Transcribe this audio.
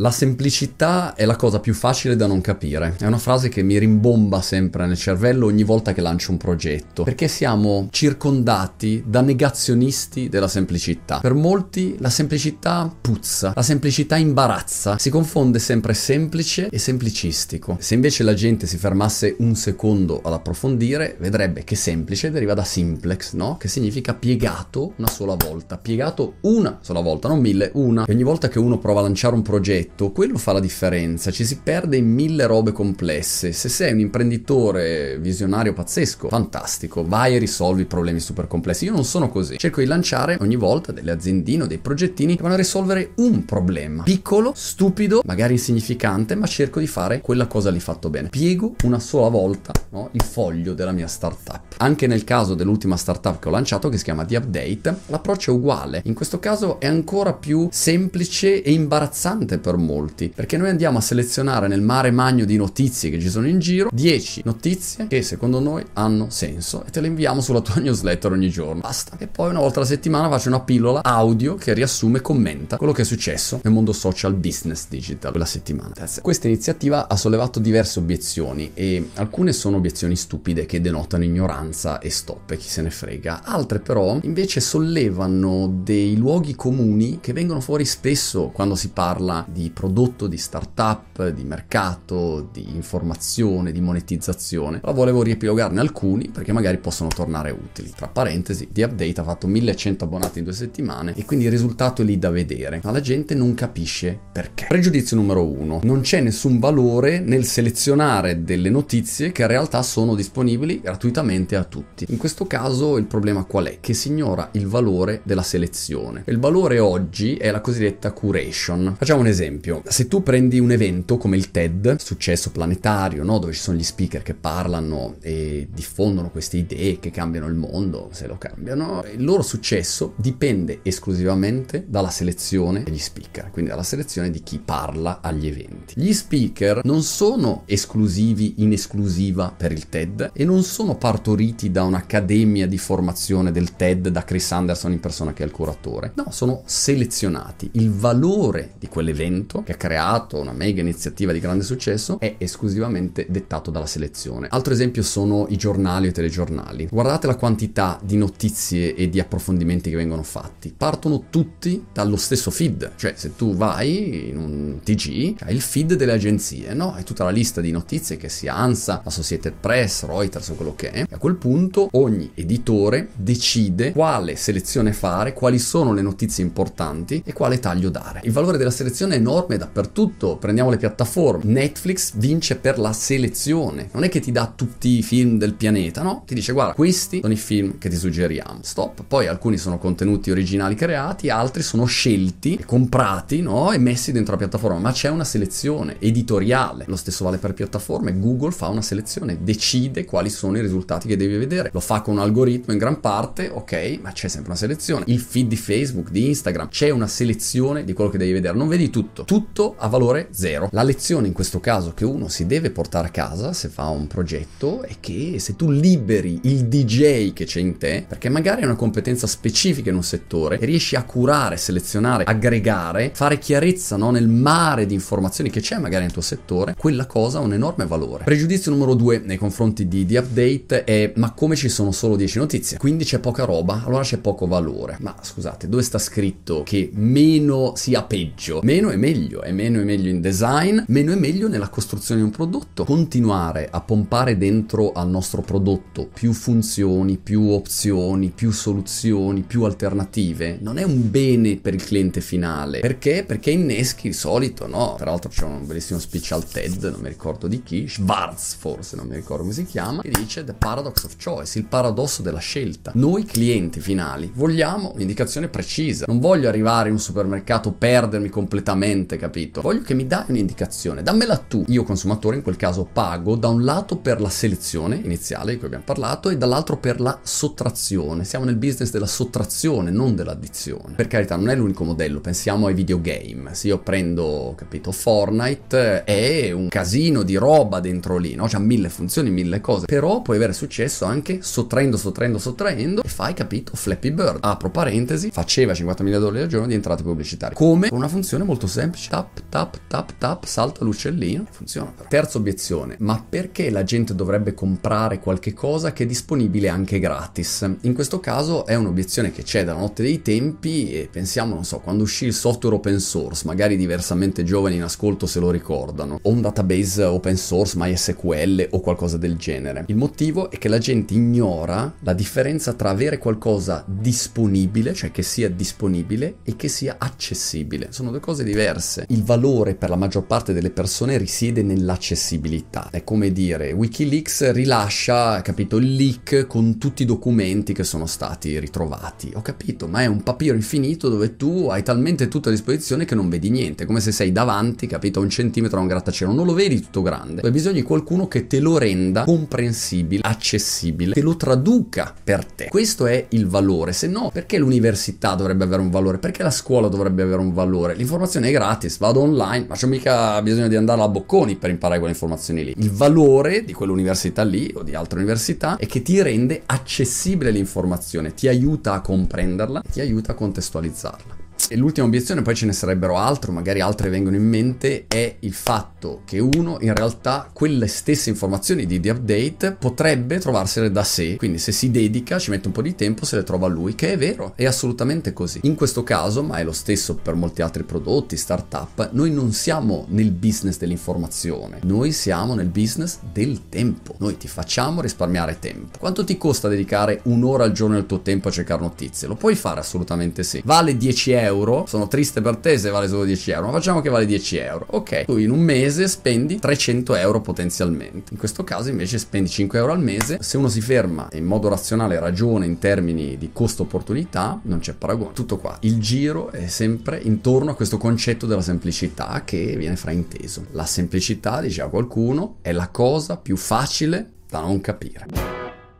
La semplicità è la cosa più facile da non capire. È una frase che mi rimbomba sempre nel cervello ogni volta che lancio un progetto, perché siamo circondati da negazionisti della semplicità. Per molti la semplicità puzza, la semplicità imbarazza, si confonde sempre semplice e semplicistico. Se invece la gente si fermasse un secondo ad approfondire, vedrebbe che semplice deriva da simplex, no? Che significa piegato una sola volta, piegato una sola volta, non mille, una. E ogni volta che uno prova a lanciare un progetto, quello fa la differenza, ci si perde in mille robe complesse. Se sei un imprenditore visionario pazzesco, fantastico, vai e risolvi problemi super complessi. Io non sono così. Cerco di lanciare ogni volta delle aziendine o dei progettini che vanno a risolvere un problema. Piccolo, stupido, magari insignificante, ma cerco di fare quella cosa lì fatto bene. Piego una sola volta no, il foglio della mia startup. Anche nel caso dell'ultima startup che ho lanciato, che si chiama The Update, l'approccio è uguale. In questo caso è ancora più semplice e imbarazzante per molti, perché noi andiamo a selezionare nel mare magno di notizie che ci sono in giro 10 notizie che secondo noi hanno senso e te le inviamo sulla tua newsletter ogni giorno. Basta. E poi una volta alla settimana faccio una pillola audio che riassume e commenta quello che è successo nel mondo social business digital quella settimana. Questa iniziativa ha sollevato diverse obiezioni e alcune sono obiezioni stupide che denotano ignoranza e stop e chi se ne frega. Altre però invece sollevano dei luoghi comuni che vengono fuori spesso quando si parla di prodotto, di startup, di mercato, di informazione, di monetizzazione. Però volevo riepilogarne alcuni perché magari possono tornare utili. Tra parentesi, The Update ha fatto 1100 abbonati in due settimane e quindi il risultato è lì da vedere, ma la gente non capisce perché. Pregiudizio numero uno, non c'è nessun valore nel selezionare delle notizie che in realtà sono disponibili gratuitamente a tutti. In questo caso il problema qual è? Che si ignora il valore della selezione. Il valore oggi è la cosiddetta curation. Facciamo un esempio. Se tu prendi un evento come il TED, successo planetario, no? dove ci sono gli speaker che parlano e diffondono queste idee che cambiano il mondo, se lo cambiano, il loro successo dipende esclusivamente dalla selezione degli speaker, quindi dalla selezione di chi parla agli eventi. Gli speaker non sono esclusivi in esclusiva per il TED e non sono partoriti da un'accademia di formazione del TED da Chris Anderson in persona che è il curatore. No, sono selezionati. Il valore di quell'evento che ha creato una mega iniziativa di grande successo è esclusivamente dettato dalla selezione. Altro esempio sono i giornali o i telegiornali. Guardate la quantità di notizie e di approfondimenti che vengono fatti. Partono tutti dallo stesso feed, cioè se tu vai in un TG, hai il feed delle agenzie, no? Hai tutta la lista di notizie che sia ANSA, Associated Press, Reuters o quello che è. E a quel punto ogni editore decide quale selezione fare, quali sono le notizie importanti e quale taglio dare. Il valore della selezione è enorme dappertutto. Prendiamo le piattaforme. Netflix vince per la selezione. Non è che ti dà tutti i film del pianeta, no? Ti dice guarda, questi sono i film che ti suggeriamo. Stop. Poi alcuni sono contenuti originali creati, altri sono scelti, comprati, no? E messi dentro la piattaforma. Ma c'è una selezione editoriale. Lo stesso vale per piattaforme. Google fa una selezione, decide quali sono i risultati che devi vedere. Lo fa con un algoritmo in gran parte, ok, ma c'è sempre una selezione. Il feed di Facebook, di Instagram, c'è una selezione di quello che devi vedere. Non vedi tutto. Tutto a valore zero. La lezione in questo caso che uno si deve portare a casa se fa un progetto è che se tu liberi il DJ che c'è in te, perché magari è una competenza specifica in un settore, e riesci a curare, selezionare, aggregare, fare chiarezza no, nel mare di informazioni che c'è magari nel tuo settore, quella cosa ha un enorme valore. Pregiudizio numero due nei confronti di, di update è ma come ci sono solo 10 notizie, quindi c'è poca roba, allora c'è poco valore. Ma scusate, dove sta scritto che meno sia peggio? Meno è meglio, è meno è meglio in design, meno è meglio nella costruzione di un prodotto. Continuare a pompare dentro al nostro prodotto più funzioni, più opzioni, più soluzioni, più alternative non è un bene per il cliente finale. Perché? Perché inneschi di solito, no? Tra l'altro c'è un bellissimo speech al TED, non mi ricordo di chi, Schwarz forse, non mi ricordo come si chiama, che dice The Paradox of Choice, il paradosso della scelta. Noi clienti finali vogliamo un'indicazione precisa. Non voglio arrivare in un supermercato, perdermi completamente, capito? Voglio che mi dai un'indicazione, dammela tu. Io consumatore in quel caso pago da un lato per la selezione iniziale di cui abbiamo parlato e dall'altro per la sottrazione. Siamo nel business della sottrazione, non dell'addizione. Per carità, non è l'unico modello, pensiamo ai videogame. Se io prendo, capito, Fortnite è un casino di roba dentro lì, no? C'ha mille funzioni, mille cose. Però puoi avere successo anche sottraendo, sottraendo, sottraendo e fai, capito, Flappy Bird. Apro parentesi, faceva 50 mila dollari al giorno di entrate pubblicitarie. Come? Con una funzione molto semplice semplice, tap, tap, tap, tap, salta l'uccellino, funziona però. Terza obiezione, ma perché la gente dovrebbe comprare qualche cosa che è disponibile anche gratis? In questo caso è un'obiezione che c'è dalla notte dei tempi e pensiamo, non so, quando uscì il software open source, magari diversamente giovani in ascolto se lo ricordano, o un database open source, MySQL o qualcosa del genere. Il motivo è che la gente ignora la differenza tra avere qualcosa disponibile, cioè che sia disponibile, e che sia accessibile. Sono due cose diverse. Il valore per la maggior parte delle persone risiede nell'accessibilità. È come dire, Wikileaks rilascia, capito, il leak con tutti i documenti che sono stati ritrovati. Ho capito, ma è un papiro infinito dove tu hai talmente tutto a disposizione che non vedi niente, come se sei davanti, capito, a un centimetro a un grattacielo, non lo vedi tutto grande. Hai bisogno di qualcuno che te lo renda comprensibile, accessibile, te lo traduca per te. Questo è il valore, se no perché l'università dovrebbe avere un valore? Perché la scuola dovrebbe avere un valore? L'informazione è gratis, vado online, ma c'ho mica bisogno di andare a Bocconi per imparare quelle informazioni lì. Il valore di quell'università lì o di altre università è che ti rende accessibile l'informazione, ti aiuta a comprenderla, ti aiuta a contestualizzarla. L'ultima obiezione, poi ce ne sarebbero altre, magari altre vengono in mente, è il fatto che uno in realtà quelle stesse informazioni di The Update potrebbe trovarsele da sé, quindi se si dedica, ci mette un po' di tempo, se le trova lui, che è vero, è assolutamente così. In questo caso, ma è lo stesso per molti altri prodotti, startup, noi non siamo nel business dell'informazione, noi siamo nel business del tempo. Noi ti facciamo risparmiare tempo. Quanto ti costa dedicare un'ora al giorno del tuo tempo a cercare notizie? Lo puoi fare assolutamente sì. Vale 10 euro euro, sono triste per te se vale solo 10 euro, ma facciamo che vale 10 euro. Ok, tu in un mese spendi 300 euro potenzialmente. In questo caso invece spendi 5 euro al mese. Se uno si ferma in modo razionale ragiona in termini di costo-opportunità, non c'è paragone. Tutto qua. Il giro è sempre intorno a questo concetto della semplicità che viene frainteso. La semplicità, diceva qualcuno, è la cosa più facile da non capire.